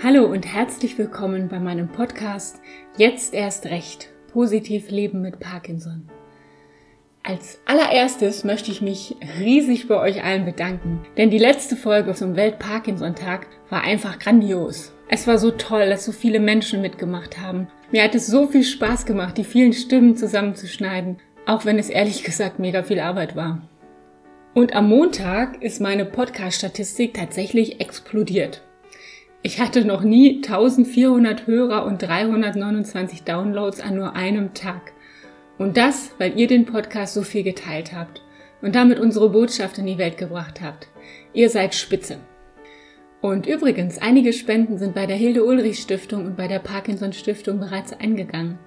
Hallo und herzlich willkommen bei meinem Podcast Jetzt erst recht. Positiv leben mit Parkinson. Als allererstes möchte ich mich riesig bei euch allen bedanken, denn die letzte Folge zum Welt-Parkinson-Tag war einfach grandios. Es war so toll, dass so viele Menschen mitgemacht haben. Mir hat es so viel Spaß gemacht, die vielen Stimmen zusammenzuschneiden, auch wenn es ehrlich gesagt mega viel Arbeit war. Und am Montag ist meine Podcast-Statistik tatsächlich explodiert. Ich hatte noch nie 1400 Hörer und 329 Downloads an nur einem Tag. Und das, weil ihr den Podcast so viel geteilt habt und damit unsere Botschaft in die Welt gebracht habt. Ihr seid spitze. Und übrigens, einige Spenden sind bei der Hilde Ulrich Stiftung und bei der Parkinson Stiftung bereits eingegangen.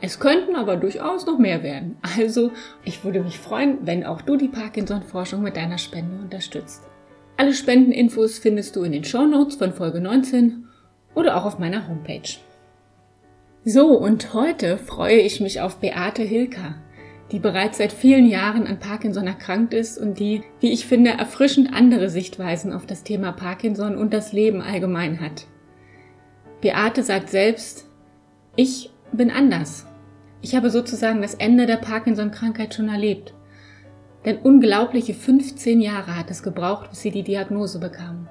Es könnten aber durchaus noch mehr werden. Also, ich würde mich freuen, wenn auch du die Parkinson-Forschung mit deiner Spende unterstützt. Alle Spendeninfos findest du in den Show Notes von Folge 19 oder auch auf meiner Homepage. So, und heute freue ich mich auf Beate Hilker, die bereits seit vielen Jahren an Parkinson erkrankt ist und die, wie ich finde, erfrischend andere Sichtweisen auf das Thema Parkinson und das Leben allgemein hat. Beate sagt selbst, ich bin anders. Ich habe sozusagen das Ende der Parkinson-Krankheit schon erlebt. Denn unglaubliche 15 Jahre hat es gebraucht, bis sie die Diagnose bekam.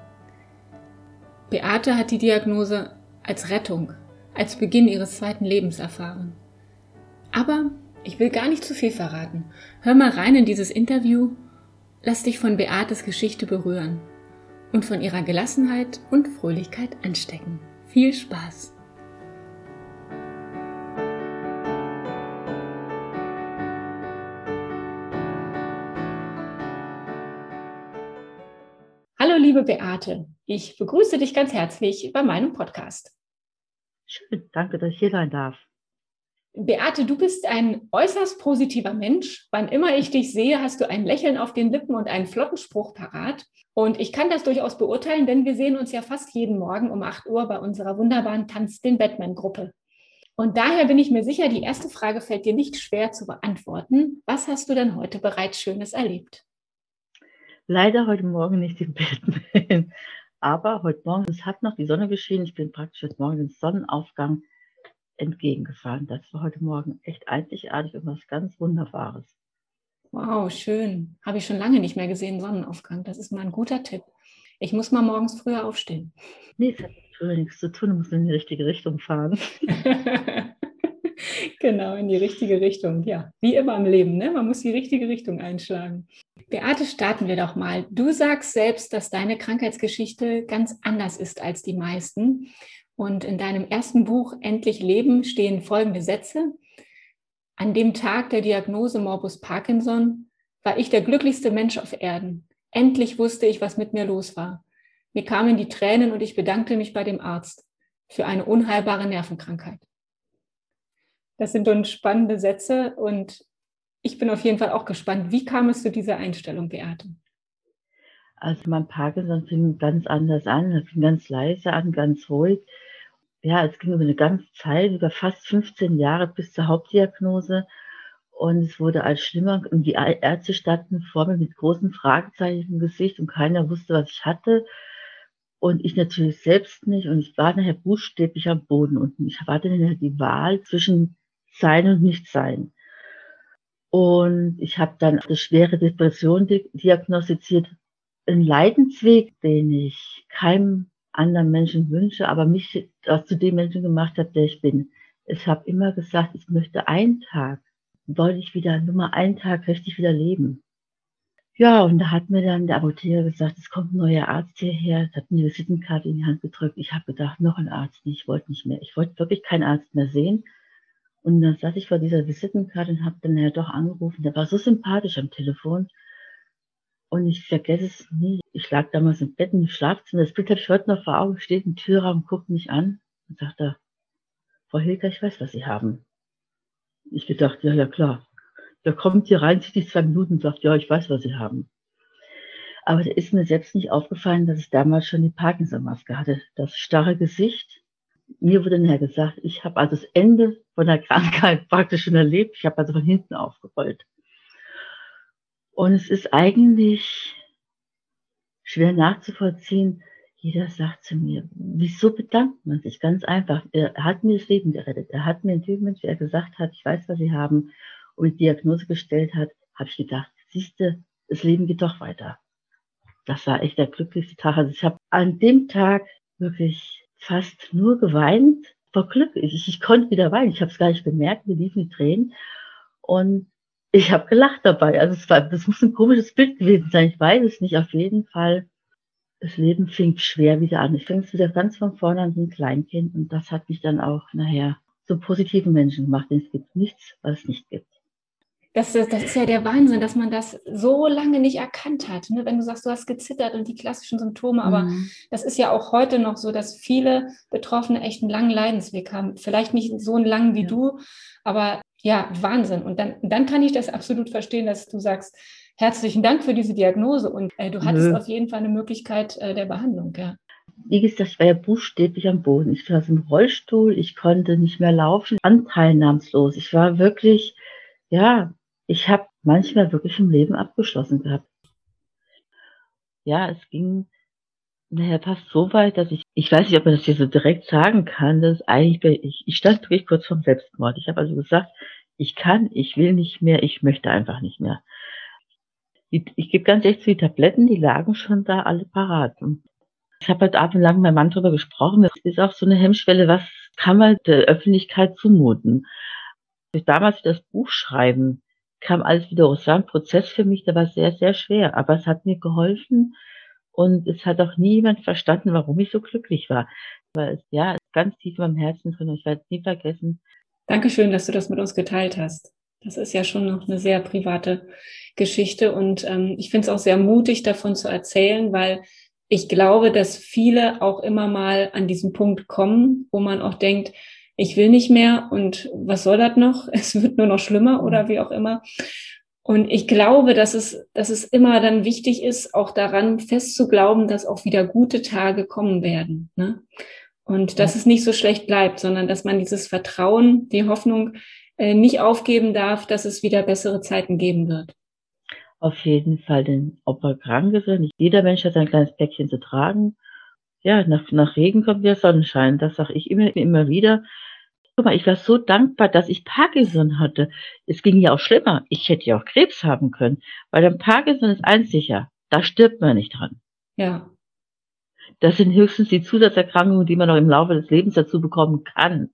Beate hat die Diagnose als Rettung, als Beginn ihres zweiten Lebens erfahren. Aber ich will gar nicht zu viel verraten. Hör mal rein in dieses Interview, lass dich von Beates Geschichte berühren und von ihrer Gelassenheit und Fröhlichkeit anstecken. Viel Spaß! Liebe Beate, ich begrüße dich ganz herzlich bei meinem Podcast. Schön, danke, dass ich hier sein darf. Beate, du bist ein äußerst positiver Mensch. Wann immer ich dich sehe, hast du ein Lächeln auf den Lippen und einen flotten Spruch parat. Und ich kann das durchaus beurteilen, denn wir sehen uns ja fast jeden Morgen um 8 Uhr bei unserer wunderbaren Tanz den Batman-Gruppe. Und daher bin ich mir sicher, die erste Frage fällt dir nicht schwer zu beantworten. Was hast du denn heute bereits Schönes erlebt? Leider heute Morgen nicht im Bett. Aber heute Morgen, es hat noch die Sonne geschienen. Ich bin praktisch heute Morgen den Sonnenaufgang entgegengefahren. Das war heute Morgen echt einzigartig und was ganz Wunderbares. Wow, schön. Habe ich schon lange nicht mehr gesehen, Sonnenaufgang. Das ist mal ein guter Tipp. Ich muss mal morgens früher aufstehen. Nee, es hat früher nichts zu tun, du musst in die richtige Richtung fahren. genau, in die richtige Richtung. Ja, wie immer im Leben, ne? man muss die richtige Richtung einschlagen. Beate, starten wir doch mal. Du sagst selbst, dass deine Krankheitsgeschichte ganz anders ist als die meisten. Und in deinem ersten Buch Endlich Leben stehen folgende Sätze. An dem Tag der Diagnose Morbus Parkinson war ich der glücklichste Mensch auf Erden. Endlich wusste ich, was mit mir los war. Mir kamen die Tränen und ich bedankte mich bei dem Arzt für eine unheilbare Nervenkrankheit. Das sind dann spannende Sätze und ich bin auf jeden Fall auch gespannt. Wie kam es zu dieser Einstellung, Beate? Also mein Parkinson fing ganz anders an. Er fing ganz leise an, ganz ruhig. Ja, es ging über eine ganze Zeit, über fast 15 Jahre bis zur Hauptdiagnose. Und es wurde als schlimmer und die Ärzte standen vor mir mit großen Fragezeichen im Gesicht und keiner wusste, was ich hatte. Und ich natürlich selbst nicht. Und ich war nachher buchstäblich am Boden und ich hatte dann die Wahl zwischen sein und nicht sein. Und ich habe dann eine schwere Depression diagnostiziert. Ein Leidensweg, den ich keinem anderen Menschen wünsche, aber mich zu dem Menschen gemacht hat, der ich bin. Ich habe immer gesagt, ich möchte einen Tag, wollte ich wieder, nur mal einen Tag richtig wieder leben. Ja, und da hat mir dann der Apotheker gesagt, es kommt ein neuer Arzt hierher, hat mir die Visitenkarte in die Hand gedrückt. Ich habe gedacht, noch ein Arzt, ich wollte nicht mehr. Ich wollte wirklich keinen Arzt mehr sehen. Und dann saß ich vor dieser Visitenkarte und habe dann ja doch angerufen. Der war so sympathisch am Telefon. Und ich vergesse es nie. Ich lag damals im Bett im Schlafzimmer. Das Bild habe ich heute noch vor Augen. Steht im Türraum, guckt mich an und sagt da, Frau Hilger, ich weiß, was Sie haben. Ich gedacht, ja, ja, klar. Der kommt hier rein, zieht die zwei Minuten und sagt, ja, ich weiß, was Sie haben. Aber da ist mir selbst nicht aufgefallen, dass ich damals schon die Parkinson-Maske hatte. Das starre Gesicht, mir wurde nachher gesagt, ich habe also das Ende von der Krankheit praktisch schon erlebt. Ich habe also von hinten aufgerollt. Und es ist eigentlich schwer nachzuvollziehen. jeder sagt zu mir, wieso bedankt man sich? Ganz einfach. Er hat mir das Leben gerettet. Er hat mir in dem Moment, wie er gesagt hat, ich weiß, was Sie haben und die Diagnose gestellt hat, habe ich gedacht, siehste, das Leben geht doch weiter. Das war echt der glücklichste Tag. Also ich habe an dem Tag wirklich fast nur geweint vor Glück. Ich, ich konnte wieder weinen. Ich habe es gar nicht bemerkt. Mir liefen die Tränen. Und ich habe gelacht dabei. Also es war, das muss ein komisches Bild gewesen sein. Ich weiß es nicht. Auf jeden Fall, das Leben fing schwer wieder an. Ich fing es wieder ganz von vorne an wie ein Kleinkind. Und das hat mich dann auch nachher zum positiven Menschen gemacht. Denn es gibt nichts, was es nicht gibt. Das, das, ist ja der Wahnsinn, dass man das so lange nicht erkannt hat. Ne? Wenn du sagst, du hast gezittert und die klassischen Symptome, aber mhm. das ist ja auch heute noch so, dass viele Betroffene echt einen langen Leidensweg haben. Vielleicht nicht so einen langen wie ja. du, aber ja, Wahnsinn. Und dann, dann kann ich das absolut verstehen, dass du sagst, herzlichen Dank für diese Diagnose und äh, du hattest mhm. auf jeden Fall eine Möglichkeit äh, der Behandlung. Ja. Wie gesagt, ich war ja buchstäblich am Boden. Ich war im Rollstuhl, ich konnte nicht mehr laufen, anteilnahmslos. Ich war wirklich, ja, ich habe manchmal wirklich im Leben abgeschlossen gehabt. Ja, es ging naja, fast so weit, dass ich, ich weiß nicht, ob man das hier so direkt sagen kann, dass eigentlich, ich, ich stand wirklich kurz vorm Selbstmord. Ich habe also gesagt, ich kann, ich will nicht mehr, ich möchte einfach nicht mehr. Ich, ich gebe ganz ehrlich zu, die Tabletten, die lagen schon da alle parat. Und ich habe halt abendlang mit meinem Mann drüber gesprochen. Das ist auch so eine Hemmschwelle, was kann man der Öffentlichkeit zumuten? Damals das Buch schreiben, kam alles wieder raus. Es war ein Prozess für mich, der war sehr, sehr schwer, aber es hat mir geholfen und es hat auch niemand verstanden, warum ich so glücklich war. Weil es, ja, ganz tief in meinem Herzen drin und ich werde es nie vergessen. Dankeschön, dass du das mit uns geteilt hast. Das ist ja schon noch eine sehr private Geschichte und ähm, ich finde es auch sehr mutig, davon zu erzählen, weil ich glaube, dass viele auch immer mal an diesen Punkt kommen, wo man auch denkt, ich will nicht mehr und was soll das noch? Es wird nur noch schlimmer oder wie auch immer. Und ich glaube, dass es, dass es immer dann wichtig ist, auch daran fest zu glauben, dass auch wieder gute Tage kommen werden. Ne? Und dass ja. es nicht so schlecht bleibt, sondern dass man dieses Vertrauen, die Hoffnung äh, nicht aufgeben darf, dass es wieder bessere Zeiten geben wird. Auf jeden Fall, denn ob er krank ist oder nicht, jeder Mensch hat sein kleines Päckchen zu tragen. Ja, nach, nach Regen kommt wieder Sonnenschein. Das sage ich immer, immer wieder. Guck mal, ich war so dankbar, dass ich Parkinson hatte. Es ging ja auch schlimmer. Ich hätte ja auch Krebs haben können. Weil dann Parkinson ist eins sicher. Da stirbt man nicht dran. Ja. Das sind höchstens die Zusatzerkrankungen, die man noch im Laufe des Lebens dazu bekommen kann,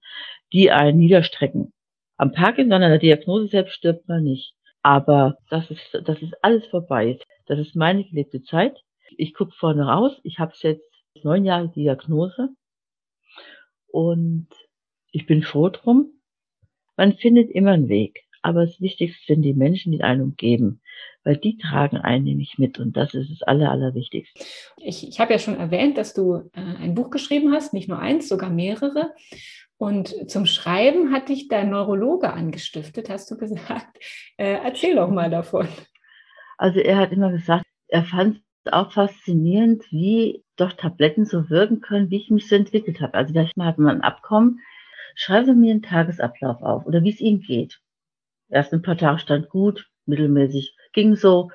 die einen niederstrecken. Am Parkinson, an der Diagnose selbst stirbt man nicht. Aber das ist, das ist alles vorbei. Das ist meine gelebte Zeit. Ich gucke vorne raus. Ich habe jetzt neun Jahre Diagnose. Und ich bin froh drum. Man findet immer einen Weg. Aber das Wichtigste sind die Menschen, die einen umgeben, weil die tragen einen nämlich mit und das ist das Aller, Allerwichtigste. Ich, ich habe ja schon erwähnt, dass du äh, ein Buch geschrieben hast, nicht nur eins, sogar mehrere. Und zum Schreiben hat dich dein Neurologe angestiftet, hast du gesagt. Äh, erzähl doch mal davon. Also er hat immer gesagt, er fand es auch faszinierend, wie doch Tabletten so wirken können, wie ich mich so entwickelt habe. Also da hat man ein Abkommen, Schreiben Sie mir einen Tagesablauf auf oder wie es Ihnen geht. Erst ein paar Tage stand gut, mittelmäßig ging so.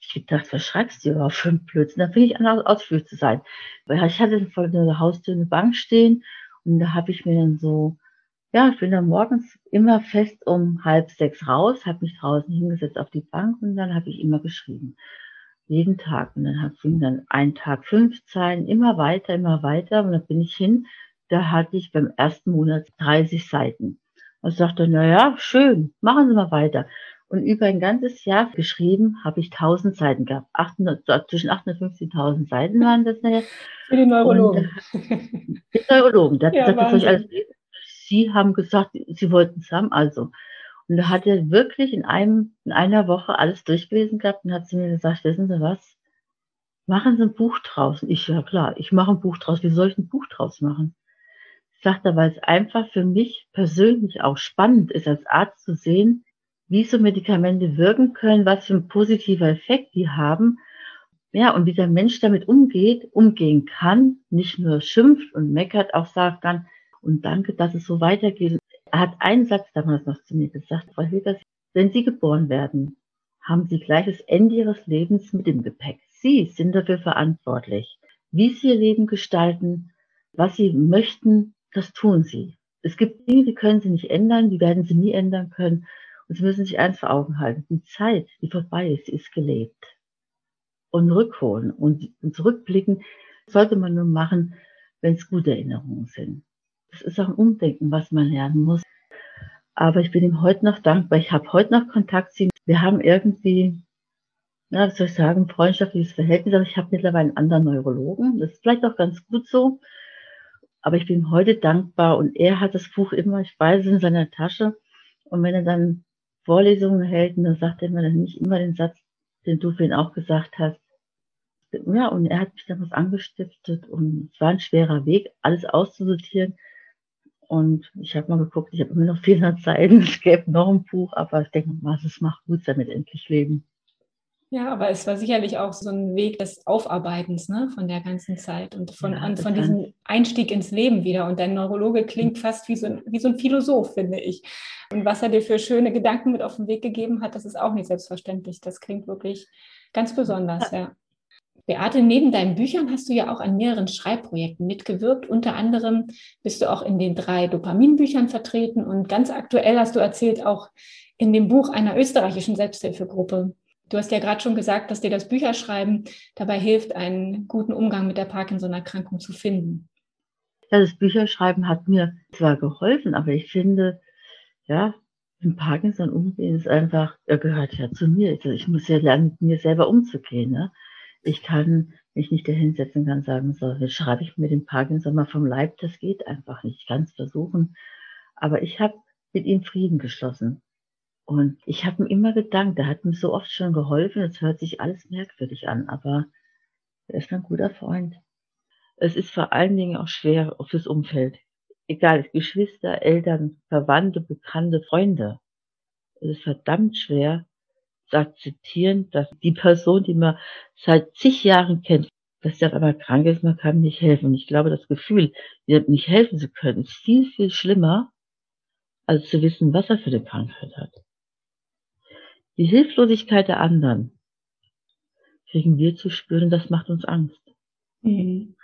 Ich dachte, was schreibst du überhaupt für einen Blödsinn? Da fing ich an, ausführlich zu sein. Ich hatte vor der Haustür eine Bank stehen und da habe ich mir dann so, ja, ich bin dann morgens immer fest um halb sechs raus, habe mich draußen hingesetzt auf die Bank und dann habe ich immer geschrieben. Jeden Tag. Und dann fing dann ein Tag fünf Zeilen, immer weiter, immer weiter. Und dann bin ich hin da hatte ich beim ersten Monat 30 Seiten. Und sagte, na ja, schön, machen Sie mal weiter. Und über ein ganzes Jahr geschrieben habe ich 1000 Seiten gehabt. 800, zwischen 850 und 1000 Seiten waren das nachher. Für die Neurologen. Und, die Neurologen. Da ja, gesagt, das alles Sie haben gesagt, Sie wollten es haben, also. Und da hat er wirklich in einem, in einer Woche alles durchgelesen gehabt und hat sie mir gesagt, wissen Sie was? Machen Sie ein Buch draus. Und ich, ja klar, ich mache ein Buch draus. Wie soll ich ein Buch draus machen? Sagt er, weil es einfach für mich persönlich auch spannend ist, als Arzt zu sehen, wie so Medikamente wirken können, was für ein positiver Effekt die haben. Ja, und wie der Mensch damit umgeht, umgehen kann, nicht nur schimpft und meckert, auch sagt dann, und danke, dass es so weitergeht. Er hat einen Satz damals noch zu mir gesagt, Frau Hilgers, wenn Sie geboren werden, haben Sie gleich das Ende Ihres Lebens mit im Gepäck. Sie sind dafür verantwortlich wie sie ihr Leben gestalten, was sie möchten, das tun sie. Es gibt Dinge, die können sie nicht ändern, die werden sie nie ändern können. Und sie müssen sich eins vor Augen halten. Die Zeit, die vorbei ist, ist gelebt. Und rückholen und, und zurückblicken sollte man nur machen, wenn es gute Erinnerungen sind. Das ist auch ein Umdenken, was man lernen muss. Aber ich bin ihm heute noch dankbar. Ich habe heute noch Kontakt zu ihm. Wir haben irgendwie, ja, was soll ich sagen, freundschaftliches Verhältnis. Aber ich habe mittlerweile einen anderen Neurologen. Das ist vielleicht auch ganz gut so. Aber ich bin heute dankbar und er hat das Buch immer, ich weiß, in seiner Tasche. Und wenn er dann Vorlesungen hält, dann sagt er immer dann nicht immer den Satz, den du für ihn auch gesagt hast. Ja, und er hat mich dann was angestiftet und es war ein schwerer Weg, alles auszusortieren. Und ich habe mal geguckt, ich habe immer noch 400 Seiten, es gäbe noch ein Buch, aber ich denke mal, es macht gut damit endlich leben. Ja, aber es war sicherlich auch so ein Weg des Aufarbeitens ne, von der ganzen Zeit und von, ja, an, von diesem Einstieg ins Leben wieder. Und dein Neurologe klingt fast wie so, ein, wie so ein Philosoph, finde ich. Und was er dir für schöne Gedanken mit auf den Weg gegeben hat, das ist auch nicht selbstverständlich. Das klingt wirklich ganz besonders, ja. Beate, neben deinen Büchern hast du ja auch an mehreren Schreibprojekten mitgewirkt. Unter anderem bist du auch in den drei Dopaminbüchern vertreten und ganz aktuell hast du erzählt auch in dem Buch einer österreichischen Selbsthilfegruppe. Du hast ja gerade schon gesagt, dass dir das Bücherschreiben dabei hilft, einen guten Umgang mit der Parkinson-Erkrankung zu finden. Ja, das Bücherschreiben hat mir zwar geholfen, aber ich finde, ja, mit Parkinson umgehen ist einfach, er gehört ja zu mir. Also ich muss ja lernen, mit mir selber umzugehen. Ne? Ich kann mich nicht dahinsetzen kann sagen, so, jetzt schreibe ich mir den Parkinson mal vom Leib. Das geht einfach nicht. Ich kann es versuchen. Aber ich habe mit ihm Frieden geschlossen. Und ich habe ihm immer gedankt, er hat mir so oft schon geholfen, es hört sich alles merkwürdig an, aber er ist ein guter Freund. Es ist vor allen Dingen auch schwer das Umfeld. Egal, Geschwister, Eltern, Verwandte, Bekannte, Freunde. Es ist verdammt schwer zu akzeptieren, dass die Person, die man seit zig Jahren kennt, dass der auf einmal krank ist, man kann nicht helfen. Und ich glaube, das Gefühl, nicht helfen zu können, ist viel, viel schlimmer, als zu wissen, was er für eine Krankheit hat. Die Hilflosigkeit der anderen kriegen wir zu spüren, das macht uns Angst. Mhm.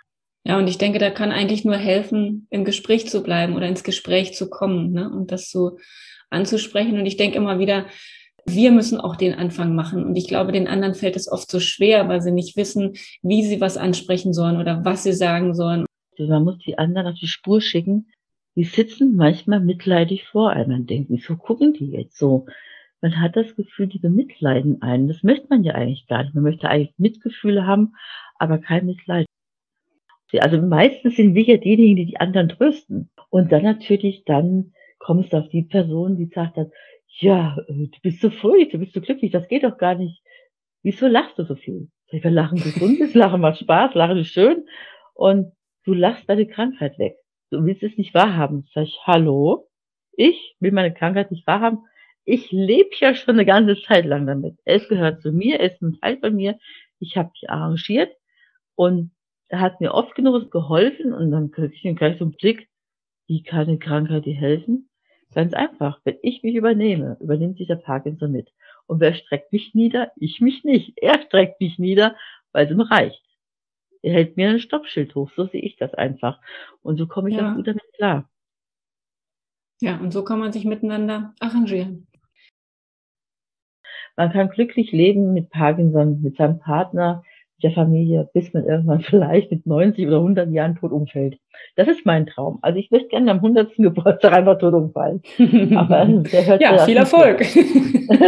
Ja, und ich denke, da kann eigentlich nur helfen, im Gespräch zu bleiben oder ins Gespräch zu kommen ne? und das so anzusprechen. Und ich denke immer wieder, wir müssen auch den Anfang machen. Und ich glaube, den anderen fällt es oft so schwer, weil sie nicht wissen, wie sie was ansprechen sollen oder was sie sagen sollen. Man muss die anderen auf die Spur schicken. Die sitzen manchmal mitleidig vor einem und denken, wieso gucken die jetzt so? Man hat das Gefühl, die bemitleiden einen. Das möchte man ja eigentlich gar nicht. Man möchte eigentlich Mitgefühle haben, aber kein Mitleid. Also meistens sind wir ja diejenigen, die die anderen trösten. Und dann natürlich, dann kommst du auf die Person, die sagt dann, ja, äh, du bist so fröhlich, du bist so glücklich, das geht doch gar nicht. Wieso lachst du so viel? Wir lachen gesund ist, lachen macht Spaß, lachen ist schön. Und du lachst deine Krankheit weg. Du willst es nicht wahrhaben. Sag ich, hallo? Ich will meine Krankheit nicht wahrhaben ich lebe ja schon eine ganze Zeit lang damit. Es gehört zu mir, es ist ein Teil von mir. Ich habe mich arrangiert und er hat mir oft genug geholfen und dann kriege ich den gleich so einen Blick, wie kann eine Krankheit dir helfen? Ganz einfach, wenn ich mich übernehme, übernimmt sich der Parkinson mit. Und wer streckt mich nieder? Ich mich nicht. Er streckt mich nieder, weil es ihm reicht. Er hält mir ein Stoppschild hoch, so sehe ich das einfach. Und so komme ich ja. auch gut damit klar. Ja, und so kann man sich miteinander arrangieren. Man kann glücklich leben mit Parkinson, mit seinem Partner, mit der Familie, bis man irgendwann vielleicht mit 90 oder 100 Jahren tot umfällt. Das ist mein Traum. Also ich möchte gerne am 100. Geburtstag einfach tot umfallen. Aber der hört ja, viel Erfolg.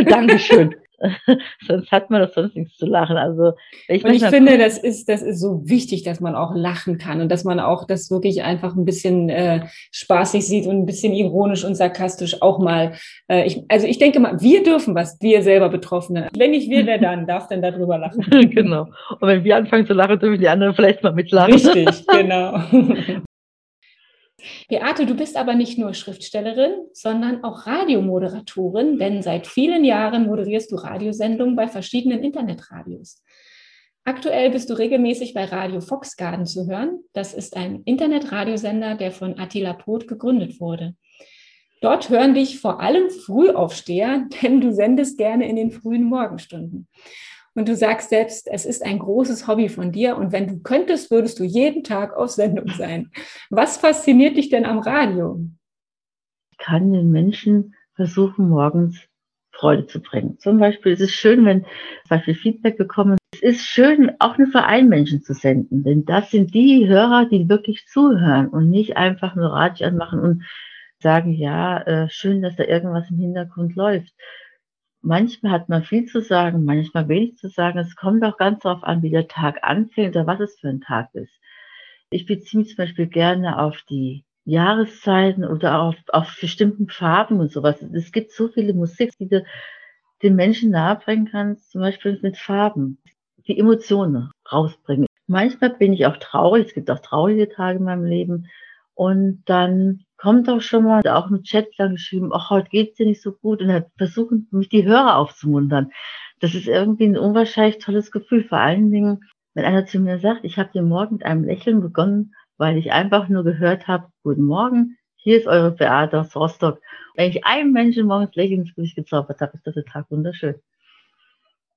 Dankeschön. sonst hat man doch sonst nichts zu lachen. Also ich und ich finde, das ist das ist so wichtig, dass man auch lachen kann und dass man auch das wirklich einfach ein bisschen äh, spaßig sieht und ein bisschen ironisch und sarkastisch auch mal. Äh, ich, also ich denke mal, wir dürfen was, wir selber Betroffene. Wenn nicht wir, wer dann darf denn darüber lachen? genau. Und wenn wir anfangen zu lachen, dürfen die anderen vielleicht mal mitlachen. Richtig, genau. Beate, du bist aber nicht nur Schriftstellerin, sondern auch Radiomoderatorin, denn seit vielen Jahren moderierst du Radiosendungen bei verschiedenen Internetradios. Aktuell bist du regelmäßig bei Radio Foxgarden zu hören. Das ist ein Internetradiosender, der von Attila Poth gegründet wurde. Dort hören dich vor allem Frühaufsteher, denn du sendest gerne in den frühen Morgenstunden. Und du sagst selbst, es ist ein großes Hobby von dir. Und wenn du könntest, würdest du jeden Tag auf Sendung sein. Was fasziniert dich denn am Radio? Ich kann den Menschen versuchen, morgens Freude zu bringen. Zum Beispiel ist es schön, wenn zum Beispiel Feedback bekommen. Es ist schön, auch nur für einen Menschen zu senden, denn das sind die Hörer, die wirklich zuhören und nicht einfach nur Radio anmachen und sagen, ja, äh, schön, dass da irgendwas im Hintergrund läuft. Manchmal hat man viel zu sagen, manchmal wenig zu sagen. Es kommt auch ganz darauf an, wie der Tag anfängt oder was es für ein Tag ist. Ich beziehe mich zum Beispiel gerne auf die Jahreszeiten oder auf, auf bestimmten Farben und sowas. Es gibt so viele Musik, die du den Menschen nahebringen kannst, zum Beispiel mit Farben, die Emotionen rausbringen. Manchmal bin ich auch traurig, es gibt auch traurige Tage in meinem Leben. Und dann kommt auch schon mal auch im Chat dann geschrieben, ach, heute geht's dir nicht so gut und dann versuchen mich die Hörer aufzumuntern. Das ist irgendwie ein unwahrscheinlich tolles Gefühl. Vor allen Dingen, wenn einer zu mir sagt, ich habe den Morgen mit einem Lächeln begonnen, weil ich einfach nur gehört habe, guten Morgen, hier ist eure Beate aus Rostock. Wenn ich einem Menschen morgens lächeln ins Gesicht gezaubert habe, ist das der Tag wunderschön.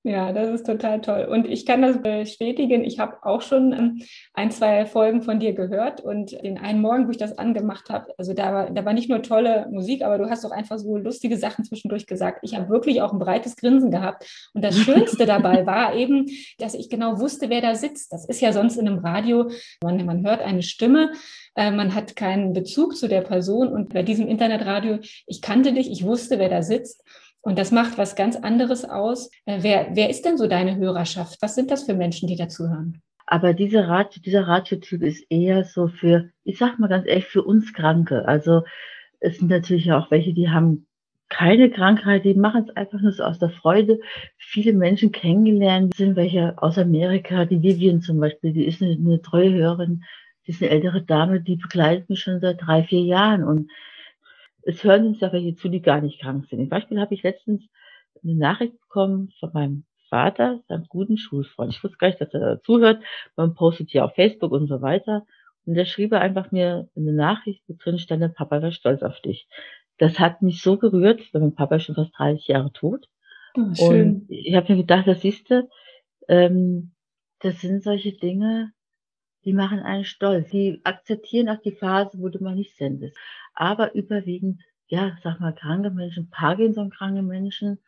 Ja, das ist total toll. Und ich kann das bestätigen. Ich habe auch schon ähm, ein, zwei Folgen von dir gehört und den einen Morgen, wo ich das angemacht habe, also da war, da war nicht nur tolle Musik, aber du hast auch einfach so lustige Sachen zwischendurch gesagt. Ich habe wirklich auch ein breites Grinsen gehabt. Und das Schönste dabei war eben, dass ich genau wusste, wer da sitzt. Das ist ja sonst in einem Radio, man, man hört eine Stimme, äh, man hat keinen Bezug zu der Person. Und bei diesem Internetradio, ich kannte dich, ich wusste, wer da sitzt. Und das macht was ganz anderes aus. Äh, wer, wer ist denn so deine Hörerschaft? Was sind das für Menschen, die dazuhören? Aber dieser, Radio, dieser Radiotyp ist eher so für, ich sag mal ganz ehrlich, für uns Kranke. Also es sind natürlich auch welche, die haben keine Krankheit, die machen es einfach nur so aus der Freude. Viele Menschen kennengelernt sind welche aus Amerika, die Vivian zum Beispiel, die ist eine, eine treue Hörerin, die ist eine ältere Dame, die begleitet mich schon seit drei, vier Jahren und es hören uns ja welche zu, die gar nicht krank sind. Zum Beispiel habe ich letztens eine Nachricht bekommen von meinem Vater, seinem guten Schulfreund. Ich wusste gar nicht, dass er dazu hört. Man postet ja auf Facebook und so weiter. Und der schrieb einfach mir eine Nachricht, wo drin stand, der Papa war stolz auf dich. Das hat mich so gerührt, weil mein Papa ist schon fast 30 Jahre tot. Oh, schön. Und ich habe mir gedacht, das siehst du, ähm, das sind solche Dinge, die machen einen stolz. Die akzeptieren auch die Phase, wo du mal nicht sendest aber überwiegend, ja, sag mal, kranke Menschen, Parkinson-kranke Menschen,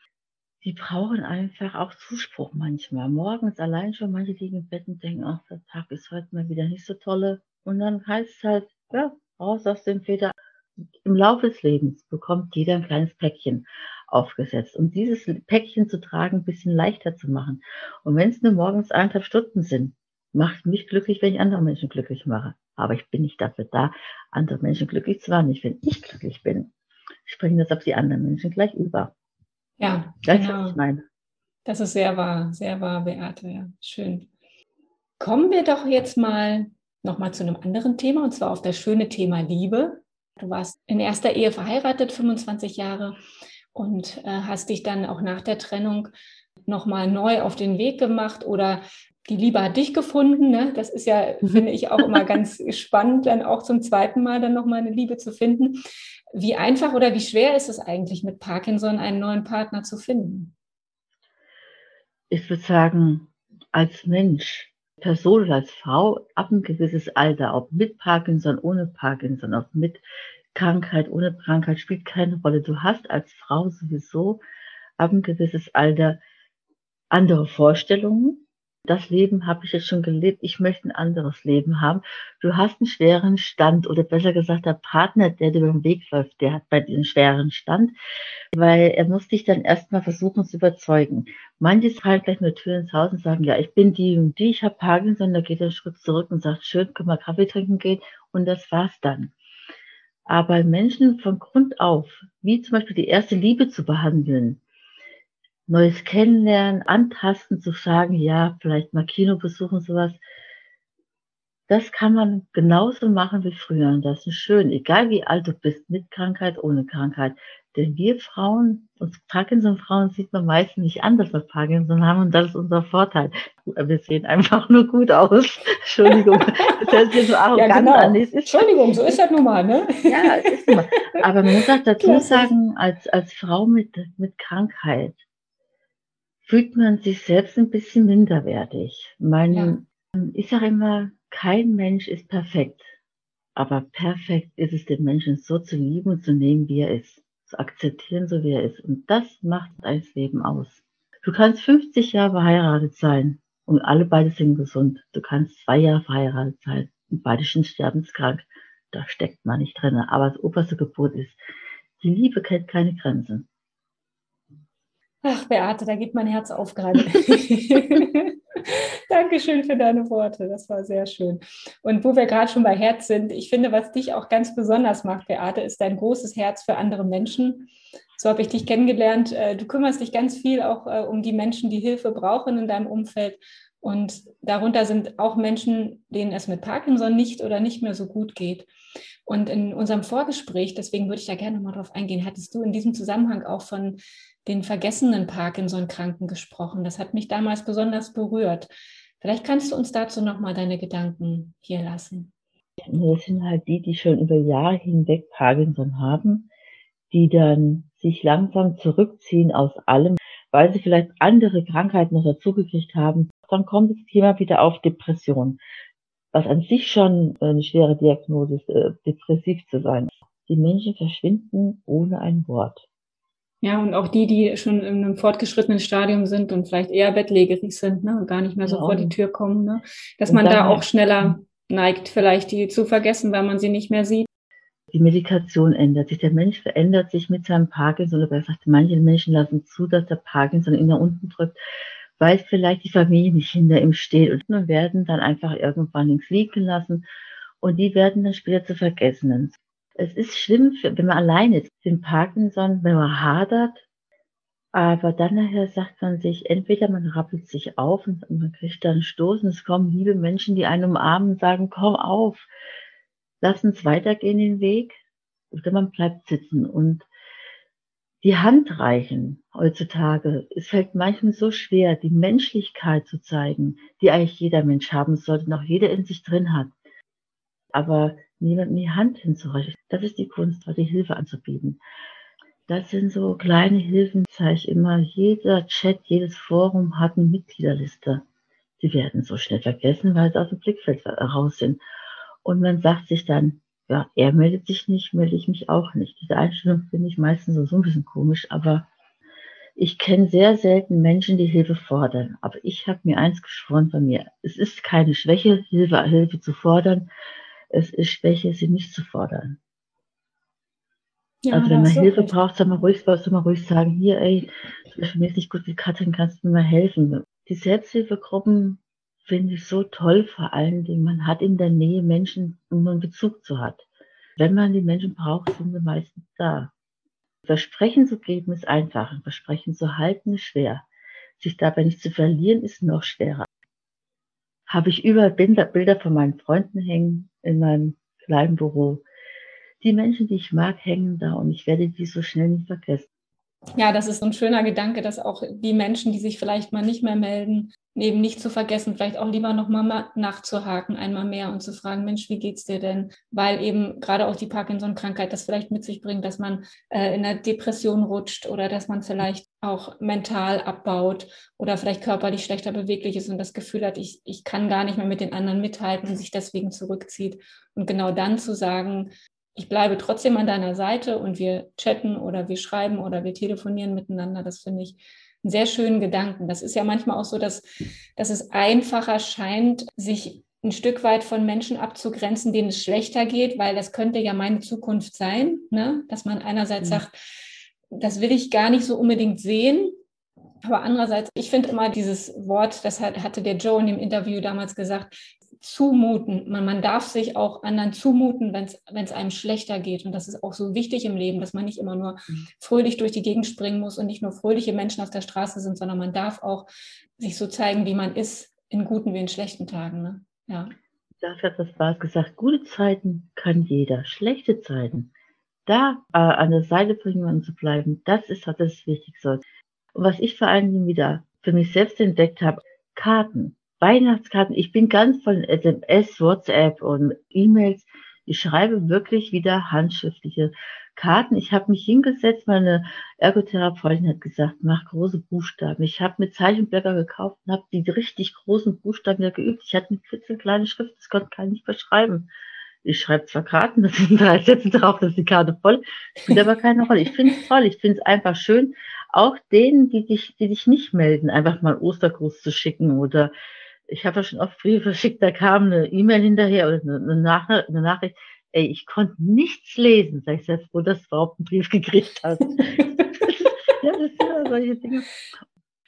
die brauchen einfach auch Zuspruch manchmal. Morgens allein schon, manche liegen im Bett und denken, ach, der Tag ist heute mal wieder nicht so tolle. Und dann heißt es halt, ja, raus aus dem Feder. Im Laufe des Lebens bekommt jeder ein kleines Päckchen aufgesetzt. Um dieses Päckchen zu tragen, ein bisschen leichter zu machen. Und wenn es nur morgens eineinhalb Stunden sind, macht mich glücklich, wenn ich andere Menschen glücklich mache. Aber ich bin nicht dafür da, andere Menschen glücklich zu machen. Nicht, wenn ich glücklich bin. Ich bringe das auf die anderen Menschen gleich über. Ja, das genau. ich meine. Das ist sehr wahr, sehr wahr, Beate. Ja, schön. Kommen wir doch jetzt mal nochmal zu einem anderen Thema, und zwar auf das schöne Thema Liebe. Du warst in erster Ehe verheiratet, 25 Jahre, und äh, hast dich dann auch nach der Trennung nochmal neu auf den Weg gemacht oder die Liebe hat dich gefunden. Ne? Das ist ja, mhm. finde ich, auch immer ganz spannend, dann auch zum zweiten Mal dann nochmal eine Liebe zu finden. Wie einfach oder wie schwer ist es eigentlich, mit Parkinson einen neuen Partner zu finden? Ich würde sagen, als Mensch, Person oder als Frau, ab ein gewisses Alter, ob mit Parkinson, ohne Parkinson, ob mit Krankheit, ohne Krankheit, spielt keine Rolle. Du hast als Frau sowieso ab ein gewisses Alter andere Vorstellungen das Leben habe ich jetzt schon gelebt, ich möchte ein anderes Leben haben. Du hast einen schweren Stand oder besser gesagt, der Partner, der dir beim Weg läuft, der hat bei dir einen schweren Stand, weil er muss dich dann erstmal versuchen zu überzeugen. Manche fallen gleich mit Tür ins Haus und sagen, ja, ich bin die und die, ich habe Parkinson, da geht er einen Schritt zurück und sagt, schön, können wir Kaffee trinken gehen und das war's dann. Aber Menschen von Grund auf, wie zum Beispiel die erste Liebe zu behandeln, Neues kennenlernen, antasten, zu sagen, ja, vielleicht mal Kino besuchen, sowas. Das kann man genauso machen wie früher. Und das ist schön, egal wie alt du bist, mit Krankheit, ohne Krankheit. Denn wir Frauen, uns Parkinson-Frauen sieht man meistens nicht an, dass wir Parkinson haben und das ist unser Vorteil. Wir sehen einfach nur gut aus. Entschuldigung, das hört sich so arrogant ja, genau. an. Entschuldigung, so ist das nun mal, ne? Ja, ist nun mal. Aber man muss auch dazu sagen, als, als Frau mit, mit Krankheit, fühlt man sich selbst ein bisschen minderwertig. Man, ja. Ich sage immer, kein Mensch ist perfekt. Aber perfekt ist es, den Menschen so zu lieben und zu nehmen, wie er ist. Zu akzeptieren, so wie er ist. Und das macht dein Leben aus. Du kannst 50 Jahre verheiratet sein und alle beide sind gesund. Du kannst zwei Jahre verheiratet sein und beide sind sterbenskrank. Da steckt man nicht drin. Aber das oberste Gebot ist, die Liebe kennt keine Grenzen. Ach, Beate, da geht mein Herz auf gerade. Dankeschön für deine Worte. Das war sehr schön. Und wo wir gerade schon bei Herz sind, ich finde, was dich auch ganz besonders macht, Beate, ist dein großes Herz für andere Menschen. So habe ich dich kennengelernt. Äh, du kümmerst dich ganz viel auch äh, um die Menschen, die Hilfe brauchen in deinem Umfeld. Und darunter sind auch Menschen, denen es mit Parkinson nicht oder nicht mehr so gut geht. Und in unserem Vorgespräch, deswegen würde ich da gerne mal drauf eingehen, hattest du in diesem Zusammenhang auch von den vergessenen Parkinson-Kranken gesprochen. Das hat mich damals besonders berührt. Vielleicht kannst du uns dazu nochmal deine Gedanken hier lassen. Das sind halt die, die schon über Jahre hinweg Parkinson haben, die dann sich langsam zurückziehen aus allem, weil sie vielleicht andere Krankheiten noch dazugekriegt haben. Dann kommt das Thema wieder auf Depression, was an sich schon eine schwere Diagnose ist, äh, depressiv zu sein. Die Menschen verschwinden ohne ein Wort. Ja, und auch die, die schon in einem fortgeschrittenen Stadium sind und vielleicht eher bettlägerig sind ne, und gar nicht mehr so ja, vor die Tür kommen, ne, dass man da auch schneller neigt, vielleicht die zu vergessen, weil man sie nicht mehr sieht. Die Medikation ändert sich. Der Mensch verändert sich mit seinem Parkinson. Oder besser gesagt, manche Menschen lassen zu, dass der Parkinson ihn nach unten drückt, weil vielleicht die Familie nicht hinter ihm steht und werden dann einfach irgendwann links liegen gelassen und die werden dann später zu Vergessenen. Es ist schlimm, wenn man alleine ist, den Parkinson, wenn man hadert, aber dann nachher sagt man sich, entweder man rappelt sich auf und man kriegt dann Stoß und es kommen liebe Menschen, die einen umarmen und sagen, komm auf, lass uns weitergehen den Weg. Oder man bleibt sitzen und die Hand reichen heutzutage. Es fällt manchmal so schwer, die Menschlichkeit zu zeigen, die eigentlich jeder Mensch haben sollte, noch jeder in sich drin hat. Aber niemandem die Hand hinzureichen. Das ist die Kunst, die Hilfe anzubieten. Das sind so kleine Hilfen, zeige ich immer. Jeder Chat, jedes Forum hat eine Mitgliederliste. Die werden so schnell vergessen, weil sie aus dem Blickfeld raus sind. Und man sagt sich dann, ja, er meldet sich nicht, melde ich mich auch nicht. Diese Einstellung finde ich meistens so, so ein bisschen komisch, aber ich kenne sehr selten Menschen, die Hilfe fordern. Aber ich habe mir eins geschworen von mir. Es ist keine Schwäche, Hilfe, Hilfe zu fordern es ist Schwäche, sie nicht zu fordern. Ja, also wenn man Hilfe richtig. braucht, soll man ruhig, soll man ruhig sagen, hier, ey, mich ist nicht gut wie Katrin, kannst du mir mal helfen? Die Selbsthilfegruppen finde ich so toll, vor allen Dingen, man hat in der Nähe Menschen, wo man Bezug zu hat. Wenn man die Menschen braucht, sind sie meistens da. Versprechen zu geben ist einfach, Versprechen zu halten ist schwer. Sich dabei nicht zu verlieren ist noch schwerer habe ich überall Bilder, Bilder von meinen Freunden hängen in meinem kleinen Büro. Die Menschen, die ich mag, hängen da und ich werde die so schnell nicht vergessen. Ja, das ist ein schöner Gedanke, dass auch die Menschen, die sich vielleicht mal nicht mehr melden, eben nicht zu vergessen, vielleicht auch lieber nochmal nachzuhaken, einmal mehr und zu fragen, Mensch, wie geht's dir denn? Weil eben gerade auch die Parkinson-Krankheit das vielleicht mit sich bringt, dass man äh, in einer Depression rutscht oder dass man vielleicht auch mental abbaut oder vielleicht körperlich schlechter beweglich ist und das Gefühl hat, ich, ich kann gar nicht mehr mit den anderen mithalten und sich deswegen zurückzieht. Und genau dann zu sagen, ich bleibe trotzdem an deiner Seite und wir chatten oder wir schreiben oder wir telefonieren miteinander. Das finde ich einen sehr schönen Gedanken. Das ist ja manchmal auch so, dass, dass es einfacher scheint, sich ein Stück weit von Menschen abzugrenzen, denen es schlechter geht, weil das könnte ja meine Zukunft sein, ne? dass man einerseits mhm. sagt, das will ich gar nicht so unbedingt sehen, aber andererseits, ich finde immer dieses Wort, das hat, hatte der Joe in dem Interview damals gesagt, zumuten. Man, man darf sich auch anderen zumuten, wenn es einem schlechter geht. Und das ist auch so wichtig im Leben, dass man nicht immer nur mhm. fröhlich durch die Gegend springen muss und nicht nur fröhliche Menschen auf der Straße sind, sondern man darf auch sich so zeigen, wie man ist, in guten wie in schlechten Tagen. Ne? Ja. Dafür hat das Bas gesagt, gute Zeiten kann jeder, schlechte Zeiten. Da äh, an der Seite von jemandem zu bleiben, das ist, was das Wichtigste. Und was ich vor allen Dingen wieder für mich selbst entdeckt habe, Karten. Weihnachtskarten. Ich bin ganz von SMS, WhatsApp und E-Mails. Ich schreibe wirklich wieder handschriftliche Karten. Ich habe mich hingesetzt, meine Ergotherapeutin hat gesagt, mach große Buchstaben. Ich habe mir Zeichenblätter gekauft und habe die richtig großen Buchstaben ja geübt. Ich hatte eine kleine Schrift, das konnte keiner nicht beschreiben. Ich schreibe zwar Karten, das sind drei Sätze drauf, das ist die Karte voll, spielt aber keine Rolle. Ich finde es toll, ich finde es einfach schön, auch denen, die dich, die dich nicht melden, einfach mal Ostergruß zu schicken oder ich habe ja schon oft Briefe verschickt, da kam eine E-Mail hinterher oder eine, Nach eine Nachricht, ey, ich konnte nichts lesen. Sag ich sehr froh, dass du überhaupt einen Brief gekriegt hast. ja, das sind ja solche Dinge.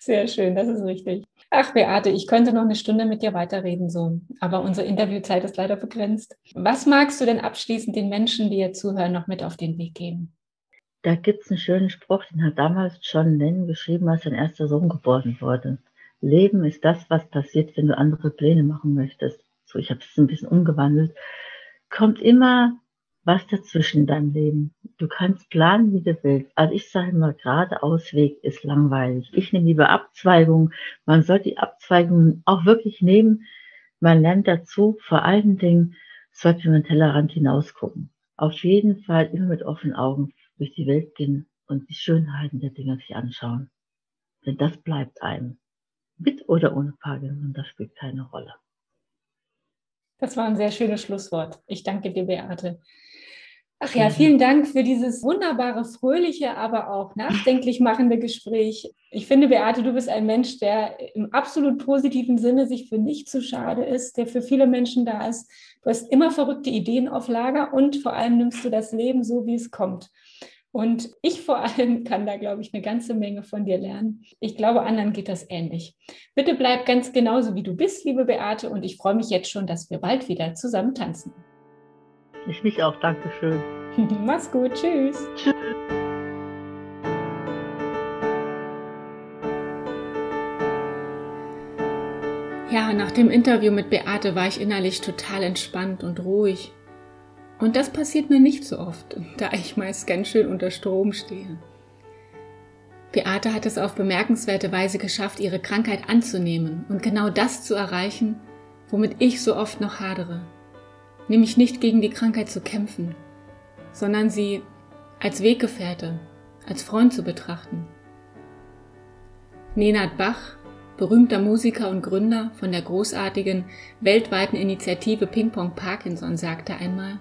Sehr schön, das ist richtig. Ach, Beate, ich könnte noch eine Stunde mit dir weiterreden, so. Aber unsere Interviewzeit ist leider begrenzt. Was magst du denn abschließend den Menschen, die hier zuhören, noch mit auf den Weg geben? Da gibt es einen schönen Spruch, den hat damals John Lennon geschrieben, als sein erster Sohn geboren wurde. Leben ist das, was passiert, wenn du andere Pläne machen möchtest. So, ich habe es ein bisschen umgewandelt kommt immer was dazwischen in deinem Leben. Du kannst planen, wie du willst. Also ich sage immer, gerade Ausweg ist langweilig. Ich nehme lieber Abzweigungen. Man sollte die Abzweigungen auch wirklich nehmen. Man lernt dazu, vor allen Dingen sollte man Tellerrand hinausgucken. Auf jeden Fall immer mit offenen Augen durch die Welt gehen und die Schönheiten der Dinge sich anschauen. Denn das bleibt einem. Mit oder ohne Parkinson, das spielt keine Rolle. Das war ein sehr schönes Schlusswort. Ich danke dir, Beate. Ach ja, vielen Dank für dieses wunderbare, fröhliche, aber auch nachdenklich machende Gespräch. Ich finde, Beate, du bist ein Mensch, der im absolut positiven Sinne sich für nichts zu schade ist, der für viele Menschen da ist. Du hast immer verrückte Ideen auf Lager und vor allem nimmst du das Leben so, wie es kommt. Und ich vor allem kann da, glaube ich, eine ganze Menge von dir lernen. Ich glaube, anderen geht das ähnlich. Bitte bleib ganz genauso, wie du bist, liebe Beate. Und ich freue mich jetzt schon, dass wir bald wieder zusammen tanzen. Ich mich auch. Dankeschön. Mach's gut. Tschüss. Tschüss. Ja, nach dem Interview mit Beate war ich innerlich total entspannt und ruhig. Und das passiert mir nicht so oft, da ich meist ganz schön unter Strom stehe. Beate hat es auf bemerkenswerte Weise geschafft, ihre Krankheit anzunehmen und genau das zu erreichen, womit ich so oft noch hadere. Nämlich nicht gegen die Krankheit zu kämpfen, sondern sie als Weggefährte, als Freund zu betrachten. Nenad Bach, berühmter Musiker und Gründer von der großartigen weltweiten Initiative Ping Pong Parkinson, sagte einmal,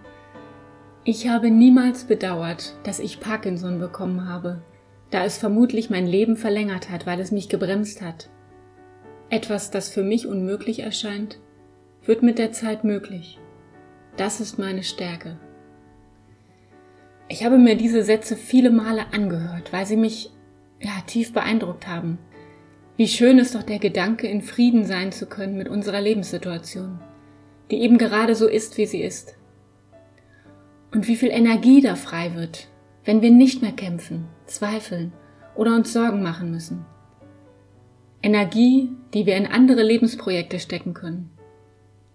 ich habe niemals bedauert, dass ich Parkinson bekommen habe, da es vermutlich mein Leben verlängert hat, weil es mich gebremst hat. Etwas, das für mich unmöglich erscheint, wird mit der Zeit möglich. Das ist meine Stärke. Ich habe mir diese Sätze viele Male angehört, weil sie mich ja, tief beeindruckt haben. Wie schön ist doch der Gedanke, in Frieden sein zu können mit unserer Lebenssituation, die eben gerade so ist, wie sie ist. Und wie viel Energie da frei wird, wenn wir nicht mehr kämpfen, zweifeln oder uns Sorgen machen müssen. Energie, die wir in andere Lebensprojekte stecken können.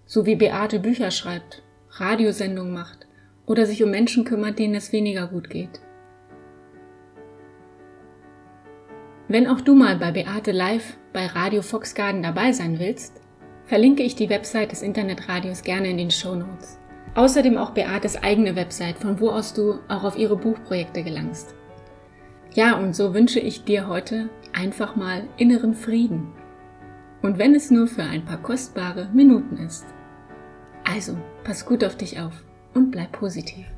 So wie Beate Bücher schreibt, Radiosendungen macht oder sich um Menschen kümmert, denen es weniger gut geht. Wenn auch du mal bei Beate Live bei Radio Fox Garden dabei sein willst, verlinke ich die Website des Internetradios gerne in den Show Notes. Außerdem auch Beates eigene Website, von wo aus du auch auf ihre Buchprojekte gelangst. Ja, und so wünsche ich dir heute einfach mal inneren Frieden. Und wenn es nur für ein paar kostbare Minuten ist. Also, pass gut auf dich auf und bleib positiv.